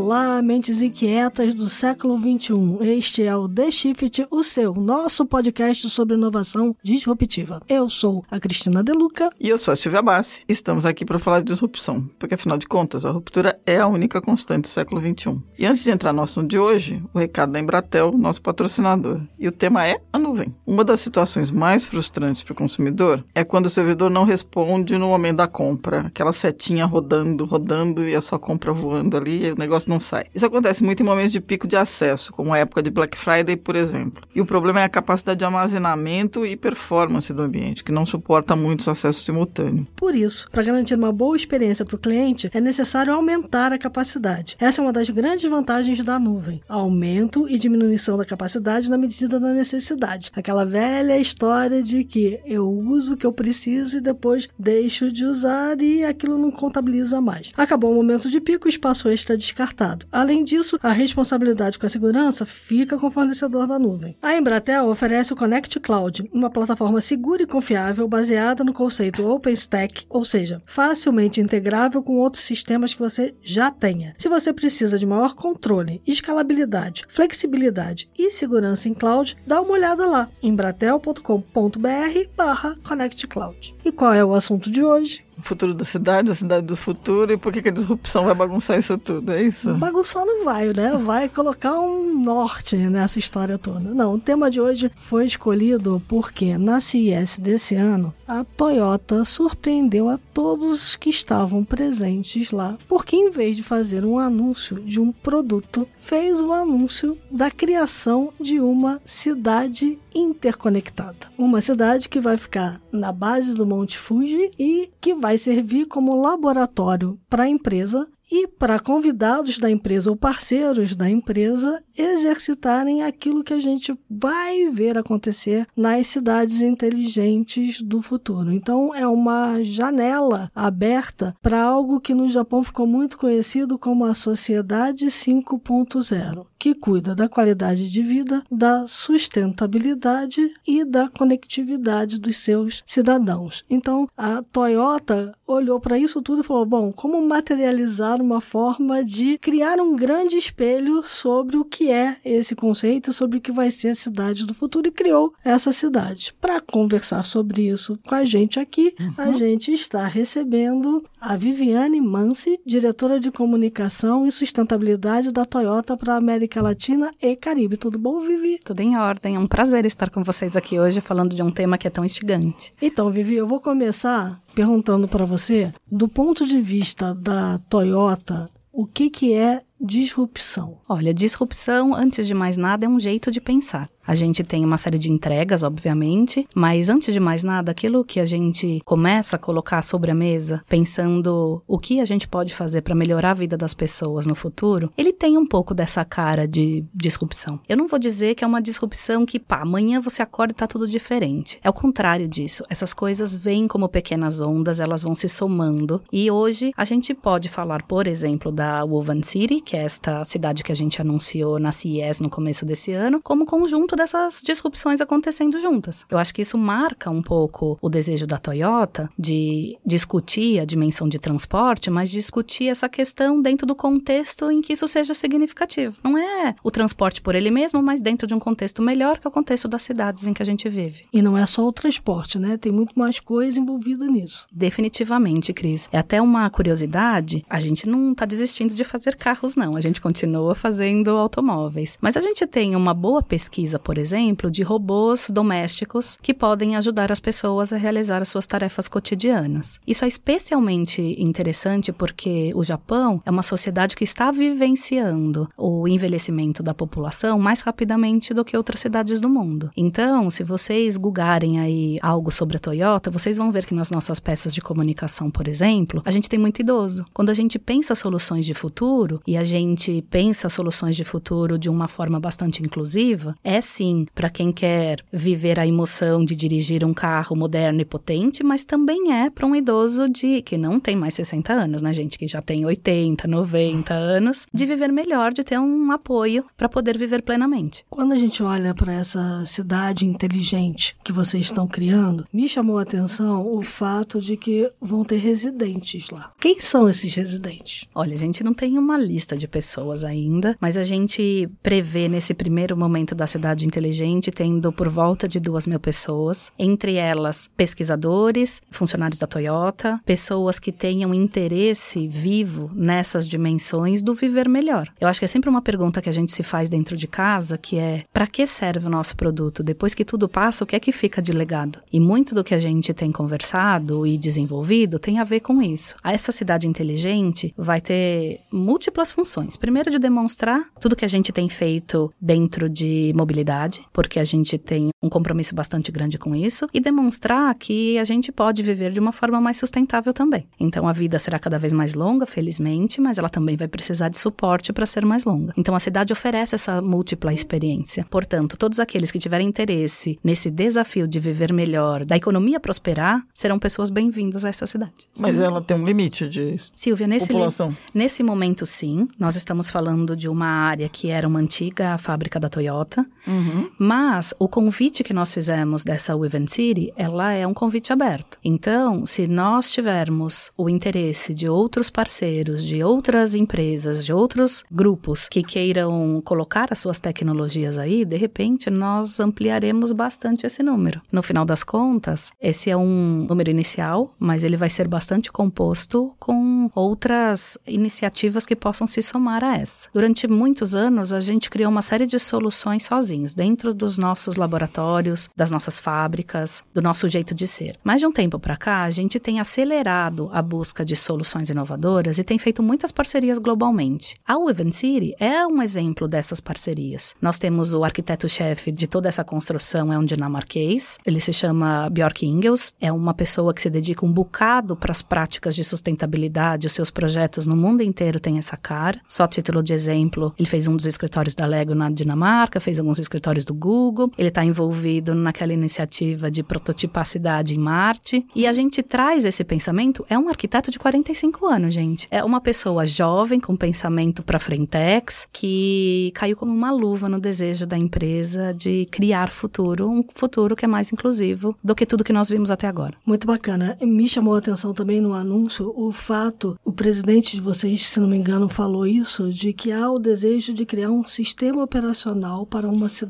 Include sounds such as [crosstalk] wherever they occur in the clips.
Olá, mentes inquietas do século XXI. Este é o The Shift, o seu, nosso podcast sobre inovação disruptiva. Eu sou a Cristina Deluca. E eu sou a Silvia Bassi. Estamos aqui para falar de disrupção, porque afinal de contas, a ruptura é a única constante do século XXI. E antes de entrar no assunto de hoje, o recado da Embratel, nosso patrocinador. E o tema é a nuvem. Uma das situações mais frustrantes para o consumidor é quando o servidor não responde no momento da compra. Aquela setinha rodando, rodando e a sua compra voando ali o negócio não sai. Isso acontece muito em momentos de pico de acesso, como a época de Black Friday, por exemplo. E o problema é a capacidade de armazenamento e performance do ambiente, que não suporta muitos acessos simultâneos. Por isso, para garantir uma boa experiência para o cliente, é necessário aumentar a capacidade. Essa é uma das grandes vantagens da nuvem: aumento e diminuição da capacidade na medida da necessidade. Aquela velha história de que eu uso o que eu preciso e depois deixo de usar e aquilo não contabiliza mais. Acabou o momento de pico, espaço extra descartado. Além disso, a responsabilidade com a segurança fica com o fornecedor da nuvem. A Embratel oferece o Connect Cloud, uma plataforma segura e confiável baseada no conceito OpenStack, ou seja, facilmente integrável com outros sistemas que você já tenha. Se você precisa de maior controle, escalabilidade, flexibilidade e segurança em cloud, dá uma olhada lá, embratel.com.br barra Connect Cloud. E qual é o assunto de hoje? O futuro da cidade, a cidade do futuro, e por que, que a disrupção vai bagunçar isso tudo, é isso? Bagunçar não vai, né? Vai colocar um norte nessa história toda. Não, o tema de hoje foi escolhido porque na CES desse ano, a Toyota surpreendeu a todos os que estavam presentes lá, porque em vez de fazer um anúncio de um produto, fez um anúncio da criação de uma cidade interconectada. Uma cidade que vai ficar na base do Monte Fuji e que vai servir como laboratório para a empresa e para convidados da empresa ou parceiros da empresa exercitarem aquilo que a gente vai ver acontecer nas cidades inteligentes do futuro. Então é uma janela aberta para algo que no Japão ficou muito conhecido como a sociedade 5.0, que cuida da qualidade de vida, da sustentabilidade e da conectividade dos seus cidadãos. Então a Toyota olhou para isso tudo e falou: bom, como materializar uma forma de criar um grande espelho sobre o que é esse conceito, sobre o que vai ser a cidade do futuro e criou essa cidade. Para conversar sobre isso com a gente aqui, uhum. a gente está recebendo a Viviane Mansi, diretora de comunicação e sustentabilidade da Toyota para a América Latina e Caribe. Tudo bom, Vivi? Tudo em ordem. É um prazer estar com vocês aqui hoje falando de um tema que é tão instigante. Então, Vivi, eu vou começar perguntando para você, do ponto de vista da Toyota, o que, que é disrupção? Olha, disrupção, antes de mais nada, é um jeito de pensar. A gente tem uma série de entregas, obviamente, mas antes de mais nada, aquilo que a gente começa a colocar sobre a mesa, pensando o que a gente pode fazer para melhorar a vida das pessoas no futuro, ele tem um pouco dessa cara de disrupção. Eu não vou dizer que é uma disrupção que, pá, amanhã você acorda e tá tudo diferente. É o contrário disso. Essas coisas vêm como pequenas ondas, elas vão se somando. E hoje a gente pode falar, por exemplo, da Woven City, que é esta cidade que a gente anunciou na CES no começo desse ano, como conjunto dessas disrupções acontecendo juntas. Eu acho que isso marca um pouco o desejo da Toyota de discutir a dimensão de transporte, mas discutir essa questão dentro do contexto em que isso seja significativo. Não é o transporte por ele mesmo, mas dentro de um contexto melhor que é o contexto das cidades em que a gente vive. E não é só o transporte, né? Tem muito mais coisa envolvida nisso. Definitivamente, Cris. É até uma curiosidade, a gente não está desistindo de fazer carros, não. A gente continua fazendo automóveis. Mas a gente tem uma boa pesquisa, por exemplo, de robôs domésticos que podem ajudar as pessoas a realizar as suas tarefas cotidianas. Isso é especialmente interessante porque o Japão é uma sociedade que está vivenciando o envelhecimento da população mais rapidamente do que outras cidades do mundo. Então, se vocês googarem aí algo sobre a Toyota, vocês vão ver que nas nossas peças de comunicação, por exemplo, a gente tem muito idoso. Quando a gente pensa soluções de futuro e a gente pensa soluções de futuro de uma forma bastante inclusiva, é sim para quem quer viver a emoção de dirigir um carro moderno e potente, mas também é para um idoso de que não tem mais 60 anos, né, gente, que já tem 80, 90 anos, de viver melhor, de ter um apoio para poder viver plenamente. Quando a gente olha para essa cidade inteligente que vocês estão criando, me chamou a atenção o fato de que vão ter residentes lá. Quem são esses residentes? Olha, a gente não tem uma lista de pessoas ainda, mas a gente prevê nesse primeiro momento da cidade inteligente tendo por volta de duas mil pessoas, entre elas pesquisadores, funcionários da Toyota, pessoas que tenham interesse vivo nessas dimensões do viver melhor. Eu acho que é sempre uma pergunta que a gente se faz dentro de casa, que é para que serve o nosso produto? Depois que tudo passa, o que é que fica de legado? E muito do que a gente tem conversado e desenvolvido tem a ver com isso. Essa cidade inteligente vai ter múltiplas funções. Primeiro, de demonstrar tudo que a gente tem feito dentro de mobilidade, porque a gente tem um compromisso bastante grande com isso, e demonstrar que a gente pode viver de uma forma mais sustentável também. Então, a vida será cada vez mais longa, felizmente, mas ela também vai precisar de suporte para ser mais longa. Então, a cidade oferece essa múltipla experiência. Portanto, todos aqueles que tiverem interesse nesse desafio de viver melhor, da economia prosperar, serão pessoas bem-vindas a essa cidade. Mas ela tem um limite de Silvia, nesse, população. nesse momento, sim. Nós estamos falando de uma área que era uma antiga fábrica da Toyota, Uhum. mas o convite que nós fizemos dessa Woven City, ela é um convite aberto. Então, se nós tivermos o interesse de outros parceiros, de outras empresas, de outros grupos que queiram colocar as suas tecnologias aí, de repente nós ampliaremos bastante esse número. No final das contas, esse é um número inicial, mas ele vai ser bastante composto com outras iniciativas que possam se somar a essa. Durante muitos anos, a gente criou uma série de soluções sozinhos, dentro dos nossos laboratórios, das nossas fábricas, do nosso jeito de ser. Mas de um tempo para cá, a gente tem acelerado a busca de soluções inovadoras e tem feito muitas parcerias globalmente. A Woven City é um exemplo dessas parcerias. Nós temos o arquiteto-chefe de toda essa construção, é um dinamarquês, ele se chama Björk Ingels, é uma pessoa que se dedica um bocado para as práticas de sustentabilidade, os seus projetos no mundo inteiro têm essa cara. Só título de exemplo, ele fez um dos escritórios da Lego na Dinamarca, fez alguns escritórios do Google, ele está envolvido naquela iniciativa de prototipacidade em Marte. E a gente traz esse pensamento, é um arquiteto de 45 anos, gente. É uma pessoa jovem, com pensamento para frentex, que caiu como uma luva no desejo da empresa de criar futuro, um futuro que é mais inclusivo do que tudo que nós vimos até agora. Muito bacana. Me chamou a atenção também no anúncio o fato, o presidente de vocês, se não me engano, falou isso, de que há o desejo de criar um sistema operacional para uma cidade.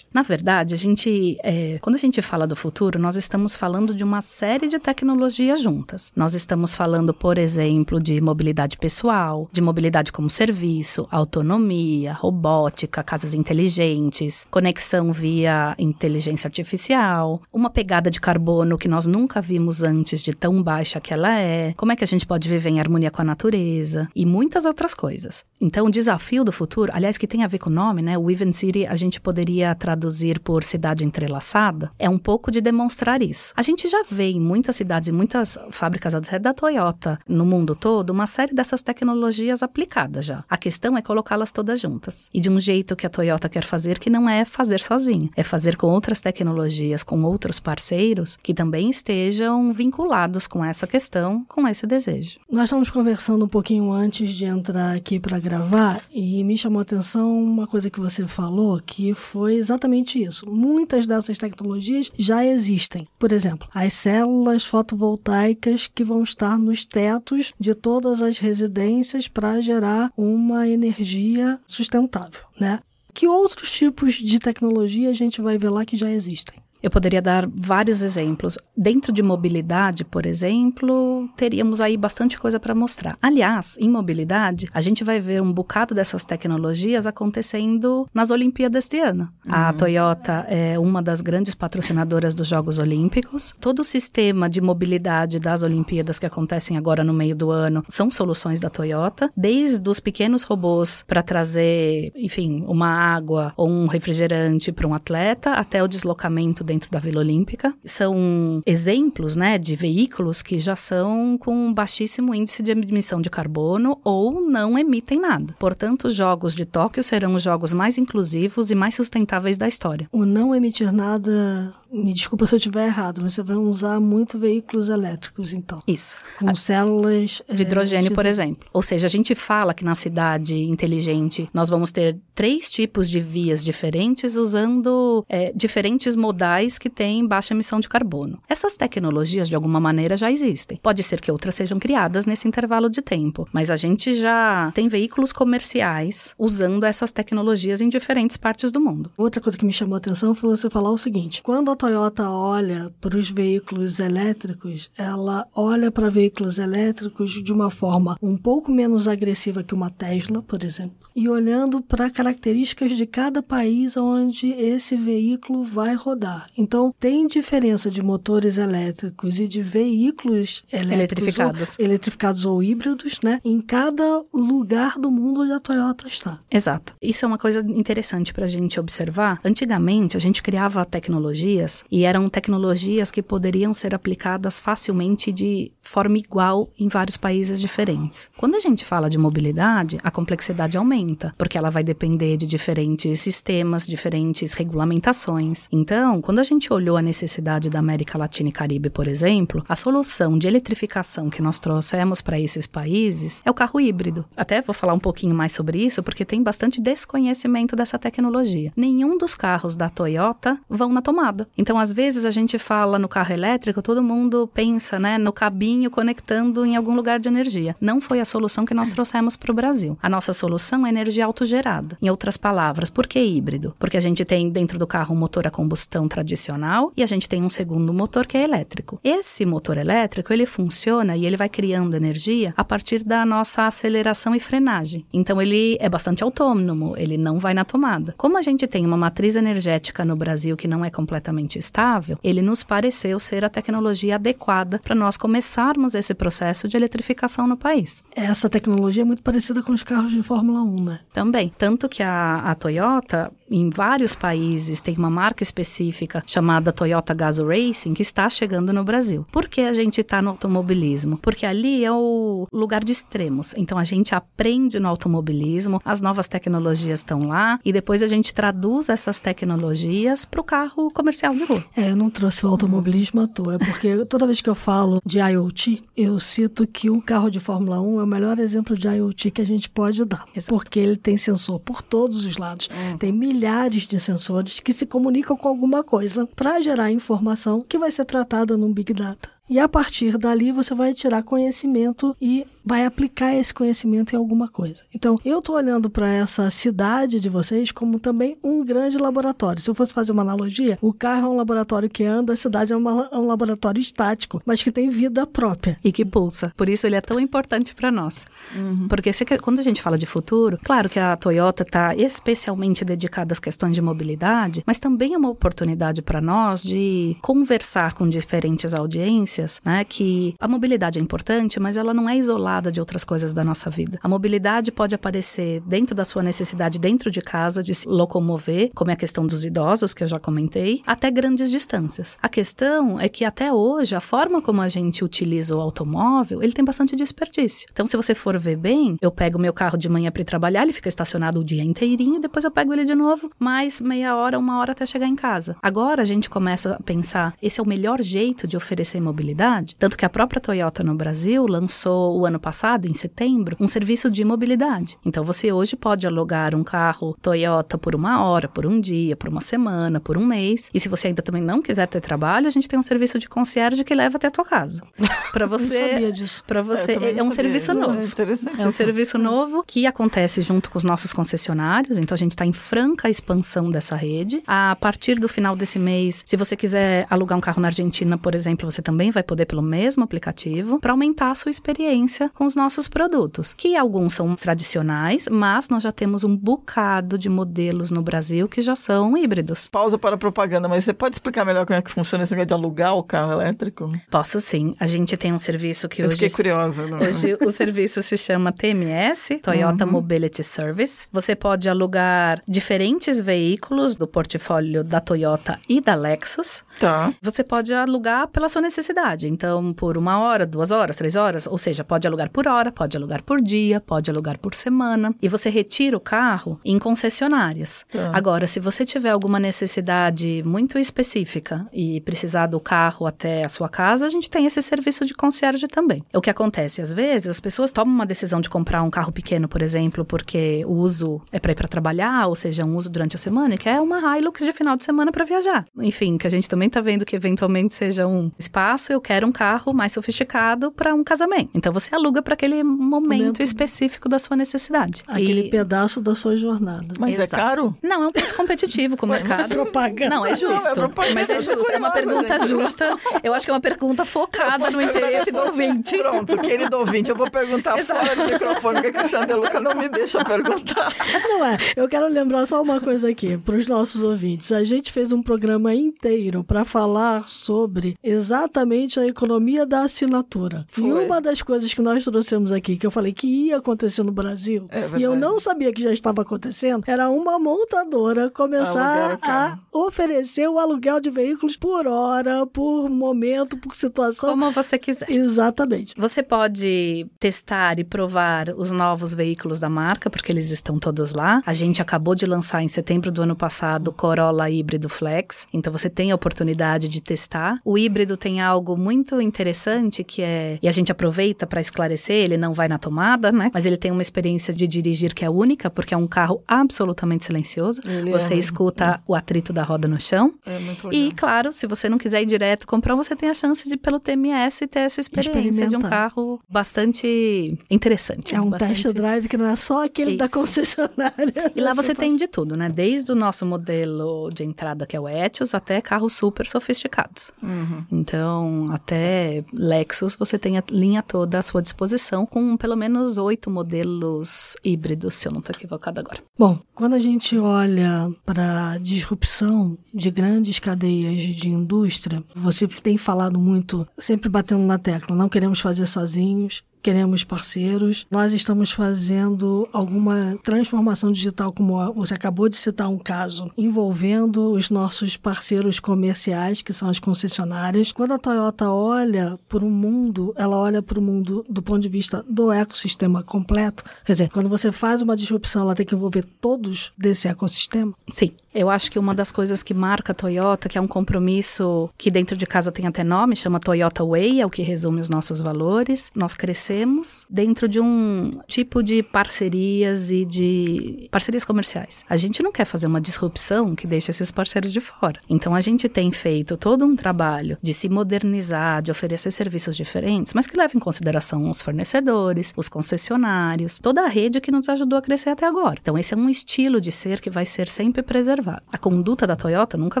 Na verdade, a gente, é, quando a gente fala do futuro, nós estamos falando de uma série de tecnologias juntas. Nós estamos falando, por exemplo, de mobilidade pessoal, de mobilidade como serviço, autonomia, robótica, casas inteligentes, conexão via inteligência artificial, uma pegada de carbono que nós nunca vimos antes de tão baixa que ela é, como é que a gente pode viver em harmonia com a natureza e muitas outras coisas. Então, o desafio do futuro, aliás, que tem a ver com o nome, né? O Even City a gente poderia traduzir por cidade entrelaçada, é um pouco de demonstrar isso. A gente já vê em muitas cidades e muitas fábricas até da Toyota no mundo todo uma série dessas tecnologias aplicadas já. A questão é colocá-las todas juntas. E de um jeito que a Toyota quer fazer, que não é fazer sozinha, é fazer com outras tecnologias, com outros parceiros que também estejam vinculados com essa questão, com esse desejo. Nós estamos conversando um pouquinho antes de entrar aqui para gravar e me chamou a atenção uma coisa que você falou, que foi exatamente isso. Muitas dessas tecnologias já existem. Por exemplo, as células fotovoltaicas que vão estar nos tetos de todas as residências para gerar uma energia sustentável, né? Que outros tipos de tecnologia a gente vai ver lá que já existem? Eu poderia dar vários exemplos. Dentro de mobilidade, por exemplo, teríamos aí bastante coisa para mostrar. Aliás, em mobilidade, a gente vai ver um bocado dessas tecnologias acontecendo nas Olimpíadas deste ano. Uhum. A Toyota é uma das grandes patrocinadoras dos Jogos Olímpicos. Todo o sistema de mobilidade das Olimpíadas que acontecem agora no meio do ano são soluções da Toyota, desde os pequenos robôs para trazer, enfim, uma água ou um refrigerante para um atleta, até o deslocamento dentro da Vila Olímpica. São exemplos, né, de veículos que já são com baixíssimo índice de emissão de carbono ou não emitem nada. Portanto, os Jogos de Tóquio serão os jogos mais inclusivos e mais sustentáveis da história. O não emitir nada me desculpa se eu estiver errado, mas você vai usar muito veículos elétricos, então. Isso. Com células. De hidrogênio, é, de... por exemplo. Ou seja, a gente fala que na cidade inteligente nós vamos ter três tipos de vias diferentes usando é, diferentes modais que têm baixa emissão de carbono. Essas tecnologias, de alguma maneira, já existem. Pode ser que outras sejam criadas nesse intervalo de tempo, mas a gente já tem veículos comerciais usando essas tecnologias em diferentes partes do mundo. Outra coisa que me chamou a atenção foi você falar o seguinte: quando a Toyota olha para os veículos elétricos, ela olha para veículos elétricos de uma forma um pouco menos agressiva que uma Tesla, por exemplo e olhando para características de cada país onde esse veículo vai rodar. Então, tem diferença de motores elétricos e de veículos eletrificados ou, eletrificados ou híbridos, né? Em cada lugar do mundo onde a Toyota está. Exato. Isso é uma coisa interessante para a gente observar. Antigamente, a gente criava tecnologias e eram tecnologias que poderiam ser aplicadas facilmente de forma igual em vários países diferentes. Quando a gente fala de mobilidade, a complexidade aumenta porque ela vai depender de diferentes sistemas, diferentes regulamentações. Então, quando a gente olhou a necessidade da América Latina e Caribe, por exemplo, a solução de eletrificação que nós trouxemos para esses países é o carro híbrido. Até vou falar um pouquinho mais sobre isso, porque tem bastante desconhecimento dessa tecnologia. Nenhum dos carros da Toyota vão na tomada. Então, às vezes a gente fala no carro elétrico, todo mundo pensa, né, no cabinho conectando em algum lugar de energia. Não foi a solução que nós trouxemos para o Brasil. A nossa solução é energia autogerada. Em outras palavras, por que híbrido? Porque a gente tem dentro do carro um motor a combustão tradicional e a gente tem um segundo motor que é elétrico. Esse motor elétrico, ele funciona e ele vai criando energia a partir da nossa aceleração e frenagem. Então ele é bastante autônomo, ele não vai na tomada. Como a gente tem uma matriz energética no Brasil que não é completamente estável, ele nos pareceu ser a tecnologia adequada para nós começarmos esse processo de eletrificação no país. Essa tecnologia é muito parecida com os carros de Fórmula 1, né? Também. Tanto que a, a Toyota, em vários países, tem uma marca específica chamada Toyota Gazoo Racing que está chegando no Brasil. Por que a gente está no automobilismo? Porque ali é o lugar de extremos. Então a gente aprende no automobilismo, as novas tecnologias estão lá e depois a gente traduz essas tecnologias para o carro comercial de rua. É, eu não trouxe o automobilismo à toa, é porque [laughs] toda vez que eu falo de IoT, eu cito que um carro de Fórmula 1 é o melhor exemplo de IoT que a gente pode dar. Exato. Porque ele tem sensor por todos os lados. Hum. Tem milhares de sensores que se comunicam com alguma coisa para gerar informação que vai ser tratada num Big Data. E a partir dali você vai tirar conhecimento e vai aplicar esse conhecimento em alguma coisa. Então, eu estou olhando para essa cidade de vocês como também um grande laboratório. Se eu fosse fazer uma analogia, o carro é um laboratório que anda, a cidade é, uma, é um laboratório estático, mas que tem vida própria. E que pulsa. Por isso ele é tão importante para nós. Uhum. Porque se, quando a gente fala de futuro, claro que a Toyota está especialmente dedicada às questões de mobilidade, mas também é uma oportunidade para nós de conversar com diferentes audiências né? Que a mobilidade é importante, mas ela não é isolada de outras coisas da nossa vida. A mobilidade pode aparecer dentro da sua necessidade, dentro de casa, de se locomover, como é a questão dos idosos, que eu já comentei, até grandes distâncias. A questão é que até hoje, a forma como a gente utiliza o automóvel, ele tem bastante desperdício. Então, se você for ver bem, eu pego meu carro de manhã para ir trabalhar, ele fica estacionado o dia inteirinho, depois eu pego ele de novo, mais meia hora, uma hora até chegar em casa. Agora a gente começa a pensar, esse é o melhor jeito de oferecer mobilidade mobilidade, tanto que a própria Toyota no Brasil lançou o ano passado, em setembro, um serviço de mobilidade. Então você hoje pode alugar um carro Toyota por uma hora, por um dia, por uma semana, por um mês. E se você ainda também não quiser ter trabalho, a gente tem um serviço de concierge que leva até a tua casa. [laughs] Para você, não sabia disso. Para você é, é um serviço novo. É, é um serviço novo que acontece junto com os nossos concessionários. Então a gente está em franca expansão dessa rede. A partir do final desse mês, se você quiser alugar um carro na Argentina, por exemplo, você também vai vai poder pelo mesmo aplicativo para aumentar a sua experiência com os nossos produtos, que alguns são tradicionais, mas nós já temos um bocado de modelos no Brasil que já são híbridos. Pausa para a propaganda, mas você pode explicar melhor como é que funciona esse negócio de alugar o carro elétrico? Posso sim. A gente tem um serviço que Eu hoje fiquei curiosa. Não? Hoje o serviço se chama TMS, Toyota Uhum. Mobility Service. Você pode alugar diferentes veículos do portfólio da Toyota e da Lexus. Tá. Você pode alugar pela sua necessidade. Então, por uma hora, duas horas, três horas. Ou seja, pode alugar por hora, pode alugar por dia, pode alugar por semana. E você retira o carro em concessionárias. Tá. Agora, se você tiver alguma necessidade muito específica e precisar do carro até a sua casa, a gente tem esse serviço de concierge também. O que acontece às vezes, as pessoas tomam uma decisão de comprar um carro pequeno, por exemplo, porque o uso é para ir para trabalhar, ou seja, um uso durante a semana, e quer uma Hilux de final de semana para viajar. Enfim, que a gente também tá vendo que eventualmente seja um espaço, eu quero um carro mais sofisticado para um casamento. Então você aluga para aquele momento, Momento. específico da sua necessidade. Aquele E- pedaço da sua jornada. Mas é Exato. caro? Não, é um preço competitivo com o mercado. propaganda. Não, é justo. Não, é mas é tô justo. É uma pergunta gente. justa. Eu acho que é uma pergunta focada no interesse do ouvinte. Pronto, querido ouvinte, eu vou perguntar fora do microfone, que a Cristiane Luca não me deixa perguntar. Não é. Eu quero lembrar só uma coisa aqui para os nossos ouvintes. A gente fez um programa inteiro para falar sobre exatamente a economia da assinatura. E Foi. uma das coisas que nós trouxemos aqui, que eu falei que ia acontecer no Brasil, É e eu não sabia que já estava acontecendo, era uma montadora começar a oferecer o aluguel de veículos por hora, por momento, por situação. Como você quiser. Exatamente. Você pode testar e provar os novos veículos da marca, porque eles estão todos lá. A gente acabou de lançar em setembro do ano passado o Corolla Híbrido Flex, então você tem a oportunidade de testar. O híbrido tem algo muito interessante que é, e a gente aproveita para esclarecer, ele não vai na tomada, né? Mas ele tem uma experiência de dirigir que é única, porque é um carro absolutamente silencioso. Ele você é, né? escuta o atrito da roda no chão. É muito legal. E, claro, se você não quiser ir direto comprar, você tem a chance de, pelo TMS, ter essa experiência de um carro bastante interessante. É um bastante... test drive que não é só aquele da Isso. concessionária. E lá você tem de tudo, né? Desde o nosso modelo de entrada, que é o Etios, até carros super sofisticados. Uhum. Então, até Lexus, você tem a linha toda à sua disposição, com pelo menos oito modelos híbridos, se eu não estou equivocada agora. Bom, quando a gente olha para a disrupção de grandes cadeias de indústria, você tem falado muito, sempre batendo na tecla, não queremos fazer sozinhos. Queremos parceiros. Nós estamos fazendo alguma transformação digital, como você acabou de citar um caso, envolvendo os nossos parceiros comerciais, que são as concessionárias. Quando a Toyota olha para o mundo, ela olha para o mundo do ponto de vista do ecossistema completo. Quer dizer, quando você faz uma disrupção, ela tem que envolver todos desse ecossistema. Sim, eu acho que uma das coisas que marca a Toyota, que é um compromisso que dentro de casa tem até nome, chama Toyota Way, é o que resume os nossos valores. Nós crescemos dentro de um tipo de parcerias e de parcerias comerciais. A gente não quer fazer uma disrupção que deixe esses parceiros de fora. Então a gente tem feito todo um trabalho de se modernizar, de oferecer serviços diferentes, mas que leva em consideração os fornecedores, os concessionários, toda a rede que nos ajudou a crescer até agora. Então esse é um estilo de ser que vai ser sempre preservado. A conduta da Toyota nunca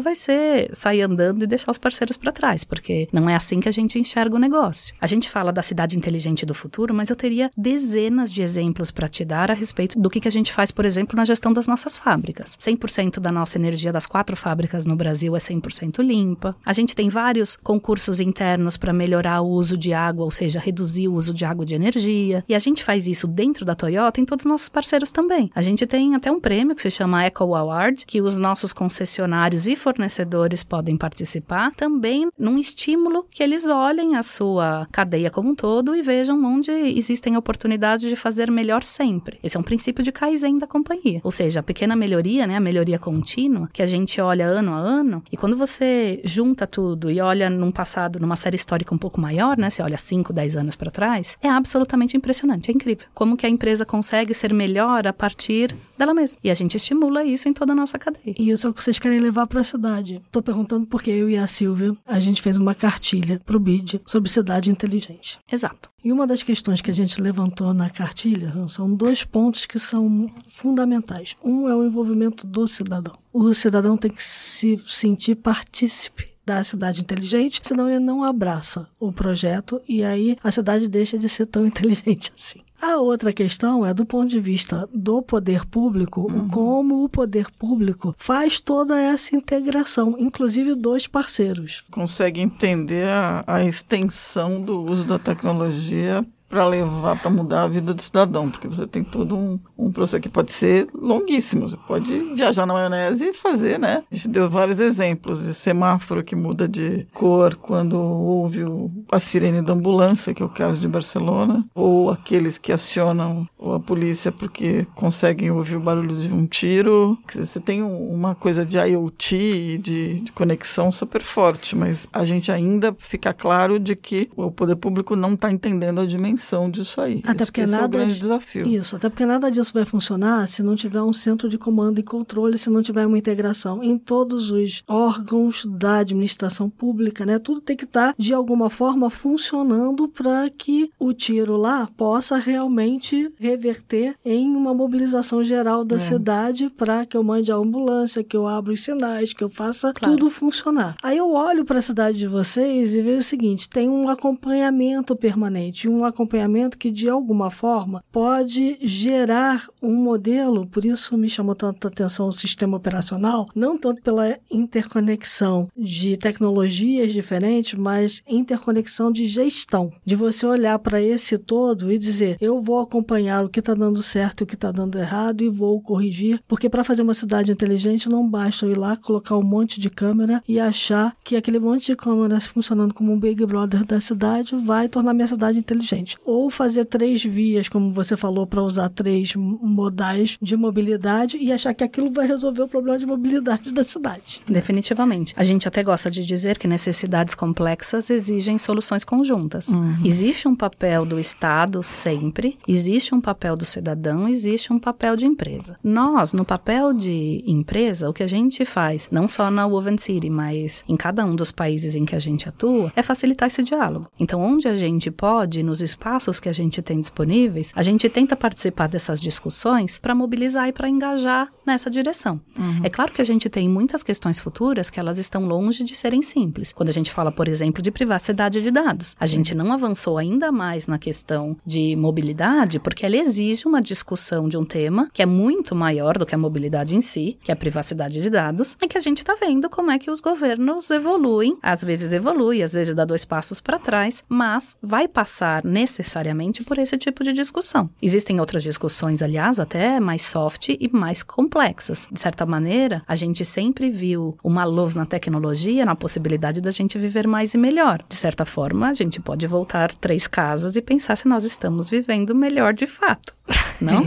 vai ser sair andando e deixar os parceiros para trás, porque não é assim que a gente enxerga o negócio. A gente fala da cidade inteligente do futuro, mas eu teria dezenas de exemplos para te dar a respeito do que, que a gente faz, por exemplo, na gestão das nossas fábricas. 100% da nossa energia das quatro fábricas no Brasil é 100% limpa. A gente tem vários concursos internos para melhorar o uso de água, ou seja, reduzir o uso de água de energia. E a gente faz isso dentro da Toyota em todos os nossos parceiros também. A gente tem até um prêmio que se chama Eco Award, que os nossos concessionários e fornecedores podem participar, também num estímulo que eles olhem a sua cadeia como um todo e vejam onde existem oportunidades de fazer melhor sempre. Esse é um princípio de Kaizen da companhia. Ou seja, a pequena melhoria, né, a melhoria contínua, que a gente olha ano a ano, e quando você junta tudo e olha num passado, numa série histórica um pouco maior, né, você olha 5, 10 anos para trás, é absolutamente impressionante, é incrível. Como que a empresa consegue ser melhor a partir dela mesma. E a gente estimula isso em toda a nossa cadeia. E isso é o que vocês querem levar para a cidade. Tô perguntando porque eu e a Silvia, a gente fez uma cartilha pro BID sobre cidade inteligente. Exato. E uma das questões que a gente levantou na cartilha são dois pontos que são fundamentais. Um é o envolvimento do cidadão. O cidadão tem que se sentir partícipe da cidade inteligente, senão ele não abraça o projeto e aí a cidade deixa de ser tão [laughs] inteligente assim. A outra questão é do ponto de vista do poder público, uhum. como o poder público faz toda essa integração, inclusive dos parceiros. Consegue entender a, a extensão do uso da tecnologia para levar, para mudar a vida do cidadão, porque você tem todo um, um processo que pode ser longuíssimo. Você pode viajar na maionese e fazer, né? A gente deu vários exemplos de semáforo que muda de cor quando houve o, a sirene da ambulância, que é o caso de Barcelona, ou aqueles que acionam a polícia porque conseguem ouvir o barulho de um tiro. Você tem uma coisa de IoT e de, de conexão super forte, mas a gente ainda fica claro de que o poder público não está entendendo a dimensão dimensão disso aí. Até porque esse nada é o grande desafio. Isso, até porque nada disso vai funcionar se não tiver um centro de comando e controle, se não tiver uma integração em todos os órgãos da administração pública, né? Tudo tem que estar de alguma forma funcionando para que o tiro lá possa realmente reverter em uma mobilização geral da é. cidade para que eu mande a ambulância, que eu abra os sinais, que eu faça claro. tudo funcionar. Aí eu olho para a cidade de vocês e vejo o seguinte: tem um acompanhamento permanente, um acompanhamento acompanhamento que, de alguma forma, pode gerar um modelo, por isso me chamou tanta atenção o sistema operacional, não tanto pela interconexão de tecnologias diferentes, mas interconexão de gestão, de você olhar para esse todo e dizer, eu vou acompanhar o que está dando certo e o que está dando errado e vou corrigir, porque para fazer uma cidade inteligente não basta eu ir lá, colocar um monte de câmera e achar que aquele monte de câmeras funcionando como um Big Brother da cidade vai tornar minha cidade inteligente ou fazer três vias, como você falou, para usar três modais de mobilidade e achar que aquilo vai resolver o problema de mobilidade [laughs] da cidade. Definitivamente. A gente até gosta de dizer que necessidades complexas exigem soluções conjuntas. Uhum. Existe um papel do Estado sempre, existe um papel do cidadão, existe um papel de empresa. Nós, no papel de empresa, o que a gente faz, não só na Woven City, mas em cada um dos países em que a gente atua, é facilitar esse diálogo. Então, onde a gente pode, nos espaços que a gente tem disponíveis, a gente tenta participar dessas discussões para mobilizar e para engajar nessa direção. Uhum. É claro que a gente tem muitas questões futuras que elas estão longe de serem simples. Quando a gente fala, por exemplo, de privacidade de dados, a gente não avançou ainda mais na questão de mobilidade porque ela exige uma discussão de um tema que é muito maior do que a mobilidade em si, que é a privacidade de dados, e que a gente está vendo como é que os governos evoluem, às vezes evolui, às vezes dá dois passos para trás, mas vai passar nesse necessariamente por esse tipo de discussão. Existem outras discussões, aliás, até mais soft e mais complexas. De certa maneira, a gente sempre viu uma luz na tecnologia, na possibilidade da gente viver mais e melhor. De certa forma, a gente pode voltar três casas e pensar se nós estamos vivendo melhor de fato. [laughs] Não?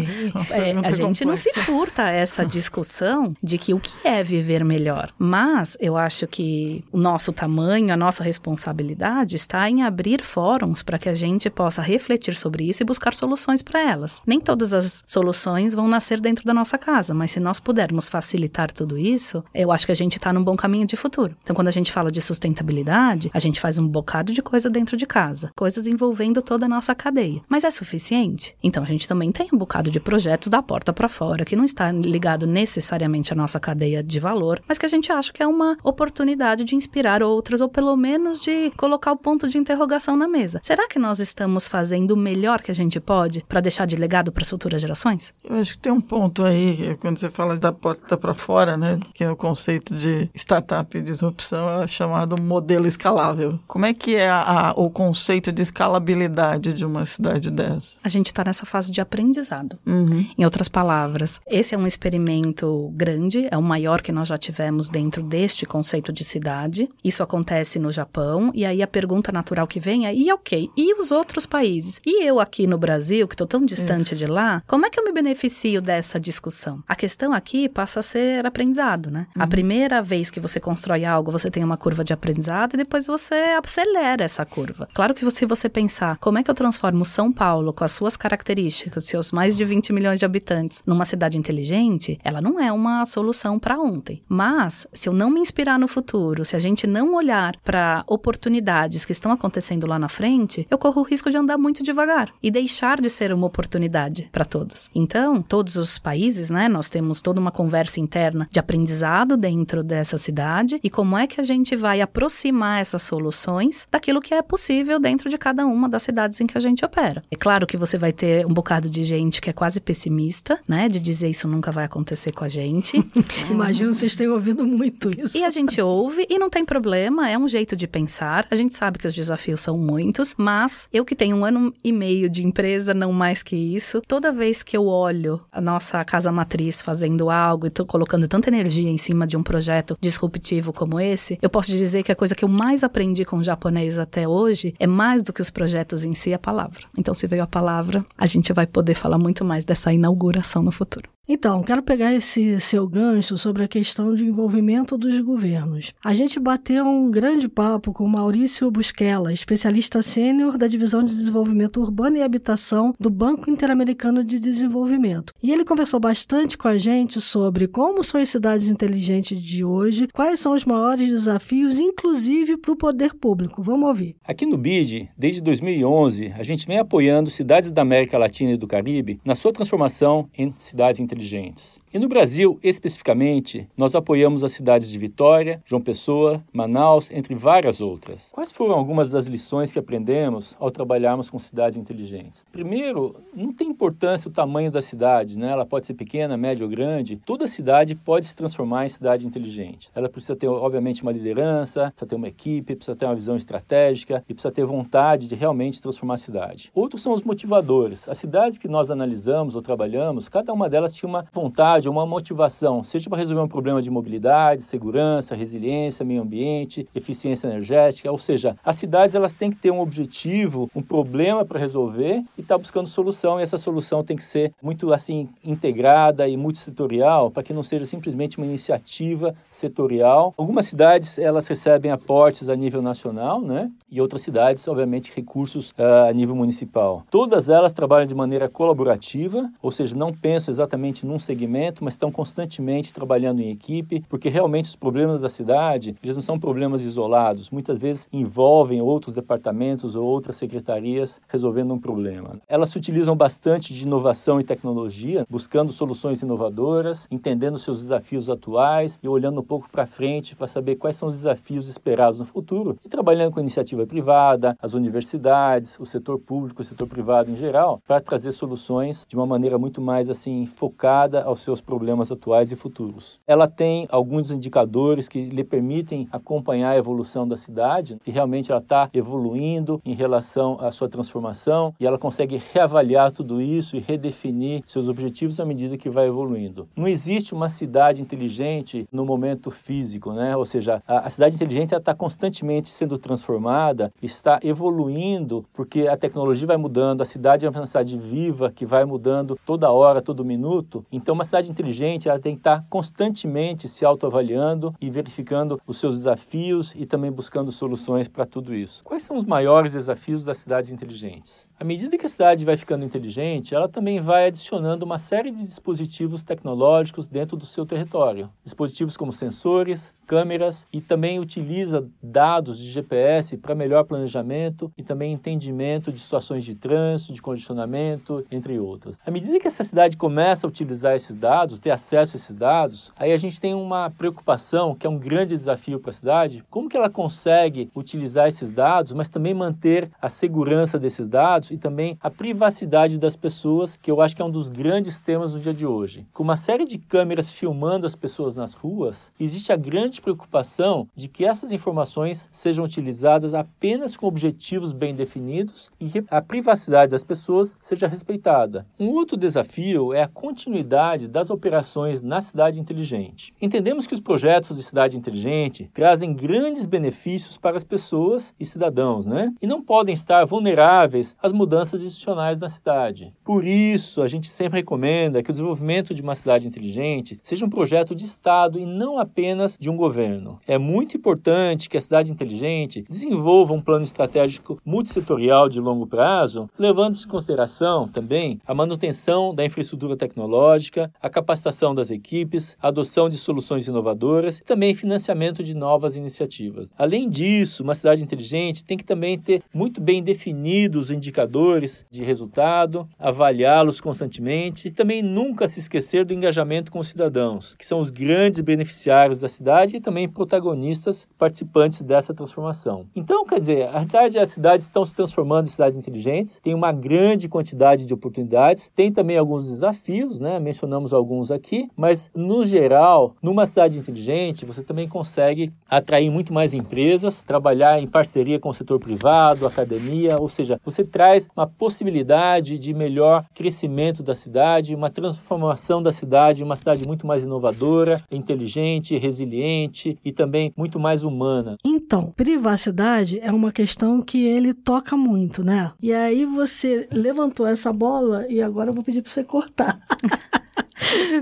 É, a gente não se furta a essa discussão de que o que é viver melhor. Mas eu acho que o nosso tamanho, a nossa responsabilidade está em abrir fóruns para que a gente possa refletir sobre isso e buscar soluções para elas. Nem todas as soluções vão nascer dentro da nossa casa, mas se nós pudermos facilitar tudo isso, eu acho que a gente está num bom caminho de futuro. Então, quando a gente fala de sustentabilidade, a gente faz um bocado de coisa dentro de casa, coisas envolvendo toda a nossa cadeia. Mas é suficiente? Então, a gente também tem um bocado de projetos da porta para fora, que não está ligado necessariamente à nossa cadeia de valor, mas que a gente acha que é uma oportunidade de inspirar outras, ou pelo menos de colocar o ponto de interrogação na mesa. Será que nós estamos fazendo o melhor que a gente pode para deixar de legado para as futuras gerações? Eu acho que tem um ponto aí, quando você fala da porta para fora, né, que é o conceito de startup e disrupção, é chamado modelo escalável. Como é que é a, a, o conceito de escalabilidade de uma cidade dessa? A gente está nessa fase de aprendizado. Uhum. Em outras palavras, esse é um experimento grande, é o maior que nós já tivemos dentro deste conceito de cidade. Isso acontece no Japão, e aí a pergunta natural que vem é: e ok, e os outros países? E eu aqui no Brasil, que estou tão distante Isso. de lá, como é que eu me beneficio dessa discussão? A questão aqui passa a ser aprendizado, né? Uhum. A primeira vez que você constrói algo, você tem uma curva de aprendizado e depois você acelera essa curva. Claro que se você pensar como é que eu transformo São Paulo com as suas características, seus mais de 20 milhões de habitantes numa cidade inteligente, ela não é uma solução para ontem. Mas, se eu não me inspirar no futuro, se a gente não olhar para oportunidades que estão acontecendo lá na frente, eu corro o risco de andar muito devagar e deixar de ser uma oportunidade para todos. Então, todos os países, né, nós temos toda uma conversa interna de aprendizado dentro dessa cidade e como é que a gente vai aproximar essas soluções daquilo que é possível dentro de cada uma das cidades em que a gente opera. É claro que você vai ter um bocado de gente que é quase pessimista, né, de dizer isso nunca vai acontecer com a gente. [laughs] Imagino vocês tenham ouvido muito isso. E a gente ouve e não tem problema, é um jeito de pensar. A gente sabe que os desafios são muitos, mas eu que tenho um ano e meio de empresa, não mais que isso, toda vez que eu olho a nossa casa matriz fazendo algo e tô colocando tanta energia em cima de um projeto disruptivo como esse, eu posso dizer que a coisa que eu mais aprendi com o japonês até hoje é mais do que os projetos em si, a palavra. Então, se veio a palavra, a gente vai poder falar muito mais dessa inauguração no futuro. Então, quero pegar esse seu gancho sobre a questão de envolvimento dos governos. A gente bateu um grande papo com Maurício Busquela, especialista sênior da Divisão de Desenvolvimento Urbano e Habitação do Banco Interamericano de Desenvolvimento. E ele conversou bastante com a gente sobre como são as cidades inteligentes de hoje, quais são os maiores desafios, inclusive para o poder público. Vamos ouvir. Aqui no BID, desde 2011, a gente vem apoiando cidades da América Latina e do Caribe na sua transformação em cidades inteligentes inteligentes. E no Brasil, especificamente, nós apoiamos as cidades de Vitória, João Pessoa, Manaus, entre várias outras. Quais foram algumas das lições que aprendemos ao trabalharmos com cidades inteligentes? Primeiro, não tem importância o tamanho da cidade, né? Ela pode ser pequena, média ou grande. Toda cidade pode se transformar em cidade inteligente. Ela precisa ter, obviamente, uma liderança, precisa ter uma equipe, precisa ter uma visão estratégica e precisa ter vontade de realmente transformar a cidade. Outros são os motivadores. As cidades que nós analisamos ou trabalhamos, cada uma delas tinha uma vontade vontade, uma motivação, seja para resolver um problema de mobilidade, segurança, resiliência, meio ambiente, eficiência energética, ou seja, as cidades elas têm que ter um objetivo, um problema para resolver e estar tá buscando solução e essa solução tem que ser muito assim integrada e multissetorial para que não seja simplesmente uma iniciativa setorial. Algumas cidades elas recebem aportes a nível nacional, né? E outras cidades, obviamente, recursos uh, a nível municipal. Todas elas trabalham de maneira colaborativa, ou seja, não pensam exatamente num segmento mas estão constantemente trabalhando em equipe, porque realmente os problemas da cidade, eles não são problemas isolados, muitas vezes envolvem outros departamentos ou outras secretarias resolvendo um problema. Elas se utilizam bastante de inovação e tecnologia, buscando soluções inovadoras, entendendo seus desafios atuais e olhando um pouco para frente para saber quais são os desafios esperados no futuro e trabalhando com iniciativa privada, as universidades, o setor público, o setor privado em geral, para trazer soluções de uma maneira muito mais assim focada aos seus problemas atuais e futuros. Ela tem alguns indicadores que lhe permitem acompanhar a evolução da cidade, que realmente ela está evoluindo em relação à sua transformação e ela consegue reavaliar tudo isso e redefinir seus objetivos à medida que vai evoluindo. Não existe uma cidade inteligente no momento físico, né? Ou seja, a, a cidade inteligente está constantemente sendo transformada, está evoluindo porque a tecnologia vai mudando, a cidade é uma cidade viva que vai mudando toda hora, todo minuto. Então, uma cidade inteligente ela tem que estar constantemente se autoavaliando e verificando os seus desafios e também buscando soluções para tudo isso. Quais são os maiores desafios das cidades inteligentes? À medida que a cidade vai ficando inteligente, ela também vai adicionando uma série de dispositivos tecnológicos dentro do seu território. Dispositivos como sensores, câmeras e também utiliza dados de GPS para melhor planejamento e também entendimento de situações de trânsito, de condicionamento, entre outras. À medida que essa cidade começa a utilizar esses dados, ter acesso a esses dados, aí a gente tem uma preocupação que é um grande desafio para a cidade, como que ela consegue utilizar esses dados, mas também manter a segurança desses dados e também a privacidade das pessoas, que eu acho que é um dos grandes temas do dia de hoje. Com uma série de câmeras filmando as pessoas nas ruas, existe a grande preocupação de que essas informações sejam utilizadas apenas com objetivos bem definidos e que a privacidade das pessoas seja respeitada. Um outro desafio é a continuidade das operações na cidade inteligente. Entendemos que os projetos de cidade inteligente trazem grandes benefícios para as pessoas e cidadãos, né? E não podem estar vulneráveis às mudanças institucionais na cidade. Por isso, a gente sempre recomenda que o desenvolvimento de uma cidade inteligente seja um projeto de Estado e não apenas de um governo. É muito importante que a cidade inteligente desenvolva um plano estratégico multissetorial de longo prazo, levando em consideração também a manutenção da infraestrutura tecnológica a capacitação das equipes, adoção de soluções inovadoras e também financiamento de novas iniciativas. Além disso, uma cidade inteligente tem que também ter muito bem definidos os indicadores de resultado, avaliá-los constantemente e também nunca se esquecer do engajamento com os cidadãos, que são os grandes beneficiários da cidade e também protagonistas participantes dessa transformação. Então, quer dizer, a realidade é as cidades estão se transformando em cidades inteligentes, tem uma grande quantidade de oportunidades, tem também alguns desafios, né? Mencionamos alguns aqui, mas no geral, numa cidade inteligente, você também consegue atrair muito mais empresas, trabalhar em parceria com o setor privado, academia, ou seja, você traz uma possibilidade de melhor crescimento da cidade, uma transformação da cidade, uma cidade muito mais inovadora, inteligente, resiliente e também muito mais humana. Então, privacidade é uma questão que ele toca muito, né? E aí você levantou essa bola e agora eu vou pedir para você cortar. [laughs]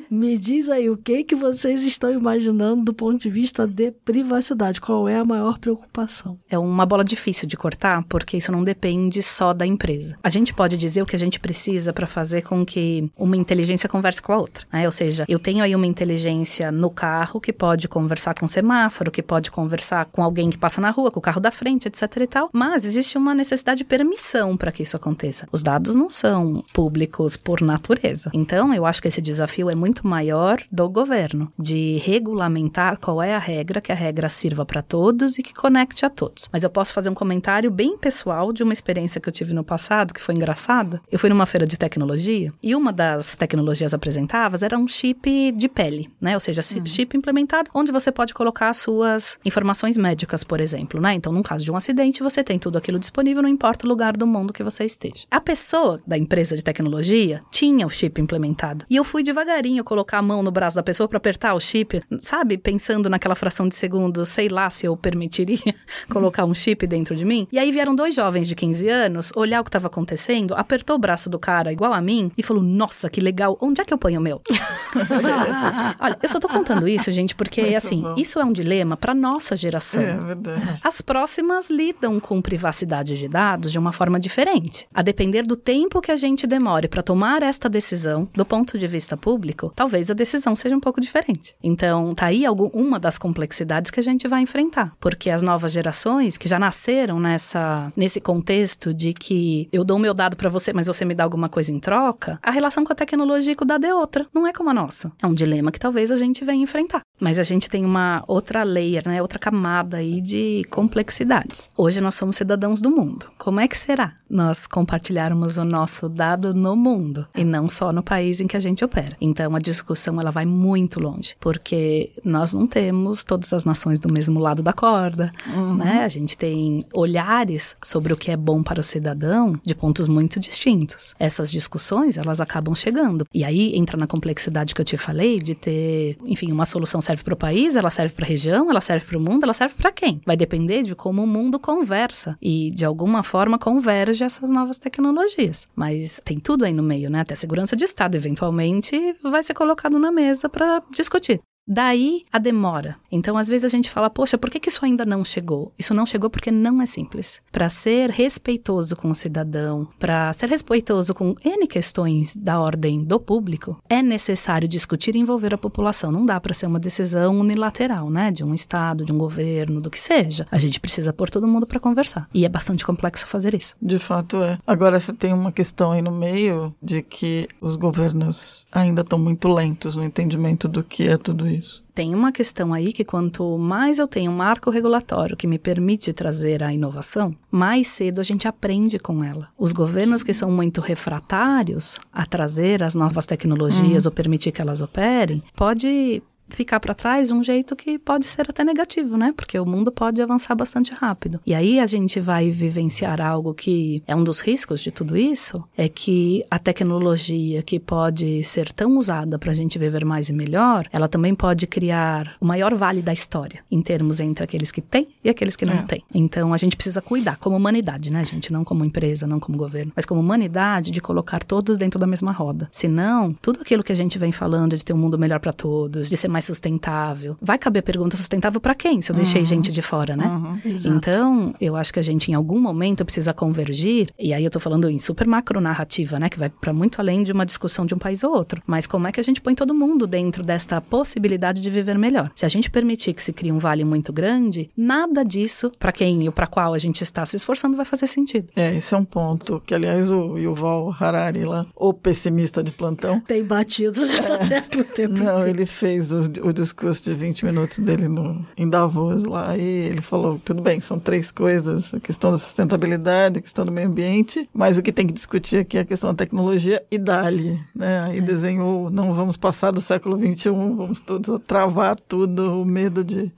Me diz aí o que que vocês estão imaginando do ponto de vista de privacidade. Qual é a maior preocupação? É uma bola difícil de cortar, porque isso não depende só da empresa. A gente pode dizer o que a gente precisa para fazer com que uma inteligência converse com a outra. Né? Ou seja, eu tenho aí uma inteligência no carro que pode conversar com o semáforo, que pode conversar com alguém que passa na rua, com o carro da frente, etc e tal. Mas existe uma necessidade de permissão para que isso aconteça. Os dados não são públicos por natureza. Então, eu acho que esse desafio desafio é muito maior do governo, de regulamentar qual é a regra, que a regra sirva para todos e que conecte a todos. Mas eu posso fazer um comentário bem pessoal de uma experiência que eu tive no passado, que foi engraçada. Eu fui numa feira de tecnologia e uma das tecnologias apresentadas era um chip de pele, né? Ou seja, uhum. chip implementado onde você pode colocar suas informações médicas, por exemplo, né? Então, no caso de um acidente, você tem tudo aquilo disponível, não importa o lugar do mundo que você esteja. A pessoa da empresa de tecnologia tinha o chip implementado e eu fui de devagarinho colocar a mão no braço da pessoa para apertar o chip, sabe? Pensando naquela fração de segundo, sei lá se eu permitiria [laughs] colocar um chip dentro de mim. E aí vieram dois jovens de 15 anos olhar o que estava acontecendo, apertou o braço do cara igual a mim e falou: Nossa, que legal, onde é que eu ponho o meu? [laughs] Olha, eu só tô contando isso, gente, porque Muito assim, bom. isso é um dilema para nossa geração. É verdade. As próximas lidam com privacidade de dados de uma forma diferente. A depender do tempo que a gente demore para tomar esta decisão, do ponto de vista público, público, talvez a decisão seja um pouco diferente. Então, tá aí uma das complexidades que a gente vai enfrentar, porque as novas gerações que já nasceram nessa nesse contexto de que eu dou meu dado para você, mas você me dá alguma coisa em troca, a relação com a tecnologia e com o dado é outra, não é como a nossa. É um dilema que talvez a gente venha enfrentar. Mas a gente tem uma outra layer, né, outra camada aí de complexidades. Hoje nós somos cidadãos do mundo. Como é que será nós compartilharmos o nosso dado no mundo e não só no país em que a gente opera? Então a discussão ela vai muito longe, porque nós não temos todas as nações do mesmo lado da corda, uhum. né? A gente tem olhares sobre o que é bom para o cidadão de pontos muito distintos. Essas discussões, elas acabam chegando. E aí entra na complexidade que eu te falei de ter, enfim, uma solução serve para o país, ela serve para a região, ela serve para o mundo, ela serve para quem? Vai depender de como o mundo conversa e de alguma forma converge essas novas tecnologias. Mas tem tudo aí no meio, né? Até segurança de Estado, eventualmente, vai ser colocado na mesa para discutir. Daí a demora. Então, às vezes a gente fala, poxa, por que, isso ainda não chegou? Isso não chegou porque não é simples. Para ser respeitoso com o cidadão, para ser respeitoso com N questões da ordem do público, é necessário discutir e envolver a população. Não dá para ser uma decisão unilateral, né? De um Estado, de um governo, do que seja. A gente precisa pôr todo mundo para conversar. E é bastante complexo fazer isso. De fato é. Agora, você tem uma questão aí no meio de que os governos ainda estão muito lentos no entendimento do que é tudo isso isso. Tem uma questão aí que quanto mais eu tenho um marco regulatório que me permite trazer a inovação, mais cedo a gente aprende com ela. Os governos que são muito refratários a trazer as novas tecnologias hum. ou permitir que elas operem, pode ficar para trás de um jeito que pode ser até negativo, né? Porque o mundo pode avançar bastante rápido. E aí a gente vai vivenciar algo que é um dos riscos de tudo isso, é que a tecnologia que pode ser tão usada para a gente viver mais e melhor, ela também pode criar o maior vale da história, em termos entre aqueles que têm e aqueles que não é. têm. Então a gente precisa cuidar como humanidade, né, gente? Não como empresa, não como governo, mas como humanidade de colocar todos dentro da mesma roda. Senão, tudo aquilo que a gente vem falando de ter um mundo melhor para todos, de ser mais mais sustentável. Vai caber pergunta sustentável para quem? Se eu deixei uhum. gente de fora, né? Uhum. Então, eu acho que a gente em algum momento precisa convergir, e aí eu tô falando em super macro narrativa, né, que vai para muito além de uma discussão de um país ou outro. Mas como é que a gente põe todo mundo dentro desta possibilidade de viver melhor? Se a gente permitir que se crie um vale muito grande, nada disso, para quem e para qual a gente está se esforçando, vai fazer sentido. É, esse é um ponto que, aliás, o Yuval Harari lá, o pessimista de plantão, tem batido nessa é, tecla o tempo Não, inteiro. ele fez o, o, discurso de 20 minutos dele no, em Davos lá e ele falou, tudo bem, são três coisas, a questão da sustentabilidade, a questão do meio ambiente, mas o que tem que discutir aqui é a questão da tecnologia e dali, né? Aí é. desenhou, não vamos passar do século 21, vamos todos travar tudo, o medo de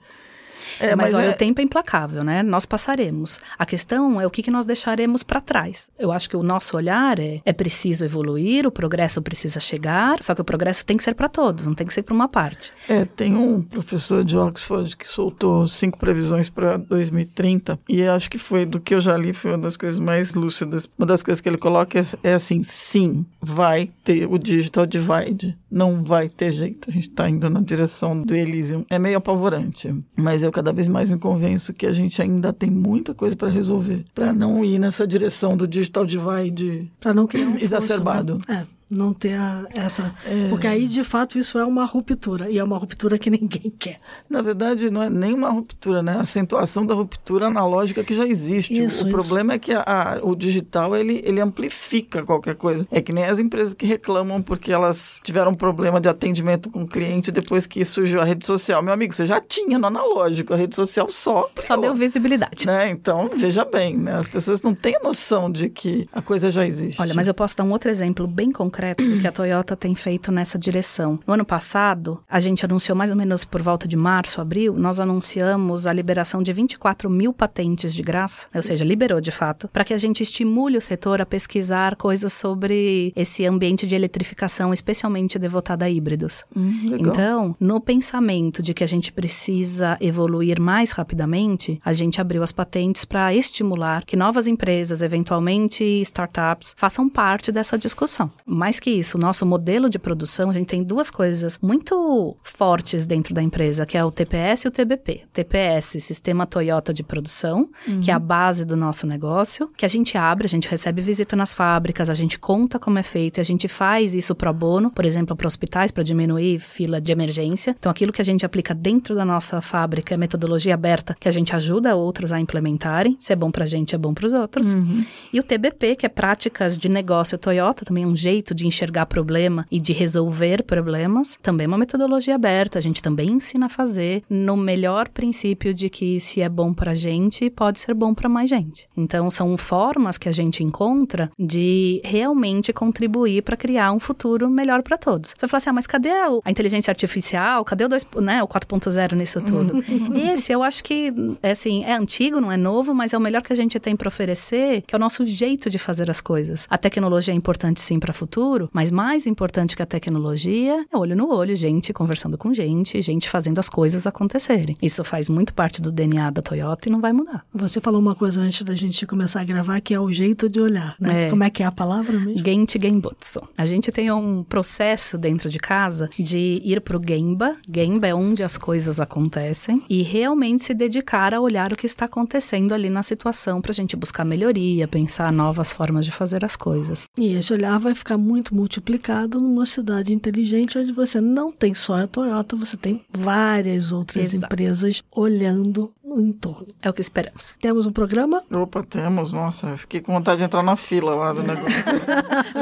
é, mas, mas olha, é... o tempo é implacável, né? Nós passaremos. A questão é o que, que nós deixaremos para trás. Eu acho que o nosso olhar é, é preciso evoluir, o progresso precisa chegar, só que o progresso tem que ser para todos, não tem que ser para uma parte. É, tem um professor de Oxford que soltou cinco previsões para 2030 e acho que foi, do que eu já li, foi uma das coisas mais lúcidas. Uma das coisas que ele coloca é, é assim, sim, vai ter o digital divide, não vai ter jeito. A gente está indo na direção do Elysium. É meio apavorante, mas eu cada vez mais me convenço que a gente ainda tem muita coisa para resolver, para não ir nessa direção do digital divide para não criar um [laughs] exacerbado. Né? É não ter a, essa. É. Porque aí, de fato, isso é uma ruptura. E é uma ruptura que [laughs] ninguém quer. Na verdade, não é nem uma ruptura, né? A acentuação da ruptura analógica que já existe. Isso, o isso. problema é que a, a, o digital ele, ele amplifica qualquer coisa. É que nem as empresas que reclamam porque elas tiveram um problema de atendimento com o cliente depois que surgiu a rede social. Meu amigo, você já tinha no analógico, a rede social só. Só deu visibilidade. Né? Então, veja bem, né? As pessoas não têm noção de que a coisa já existe. Olha, mas eu posso dar um outro exemplo bem concreto concreto do que a Toyota tem feito nessa direção. No ano passado, a gente anunciou mais ou menos por volta de março, abril, nós anunciamos a liberação de 24 mil patentes de graça, ou seja, liberou de fato, para que a gente estimule o setor a pesquisar coisas sobre esse ambiente de eletrificação, especialmente devotado a híbridos. Hum, então, no pensamento de que a gente precisa evoluir mais rapidamente, a gente abriu as patentes para estimular que novas empresas, eventualmente startups, façam parte dessa discussão. Mas mais que isso, o nosso modelo de produção, a gente tem duas coisas muito fortes dentro da empresa, que é o TPS e o TBP. TPS, Sistema Toyota de Produção, uhum. que é a uhum. base do nosso negócio, que a gente abre, a gente recebe visita nas fábricas, a gente conta como é feito, a gente faz isso pro bono, por exemplo, para hospitais, para diminuir fila de emergência. Então, aquilo que a gente aplica dentro da nossa fábrica é metodologia aberta, que a gente ajuda outros a implementarem. Se é bom para a gente, é bom para os outros. Uhum. E o TBP, que é práticas de negócio Toyota, também é um jeito de de enxergar problema e de resolver problemas, também é uma metodologia aberta. A gente também ensina a fazer no melhor princípio de que se é bom pra gente, pode ser bom para mais gente. Então são formas que a gente encontra de realmente contribuir para criar um futuro melhor para todos. Você vai falar assim: "Ah, mas cadê a inteligência artificial? Cadê o 2, né, o 4.0 nisso tudo?" [laughs] Esse eu acho que é assim, é antigo, não é novo, mas é o melhor que a gente tem para oferecer, que é o nosso jeito de fazer as coisas. A tecnologia é importante sim para o futuro, futuro. Mas mais importante que a tecnologia é olho no olho, gente conversando com gente, gente fazendo as coisas acontecerem. Isso faz muito parte do DNA da Toyota e não vai mudar. Você falou uma coisa antes da gente começar a gravar, que é o jeito de olhar, né? É. Como é que é a palavra mesmo? Gente Genbutsu. A gente tem um processo dentro de casa de ir pro Genba. Genba é onde as coisas acontecem e realmente se dedicar a olhar o que está acontecendo ali na situação pra gente buscar melhoria, pensar novas formas de fazer as coisas. E esse olhar vai ficar muito muito multiplicado numa cidade inteligente onde você não tem só a Toyota, você tem várias outras Exato. empresas olhando no entorno. É o que esperamos. Temos um programa? Opa, temos. Nossa, eu fiquei com vontade de entrar na fila lá do [laughs] negócio.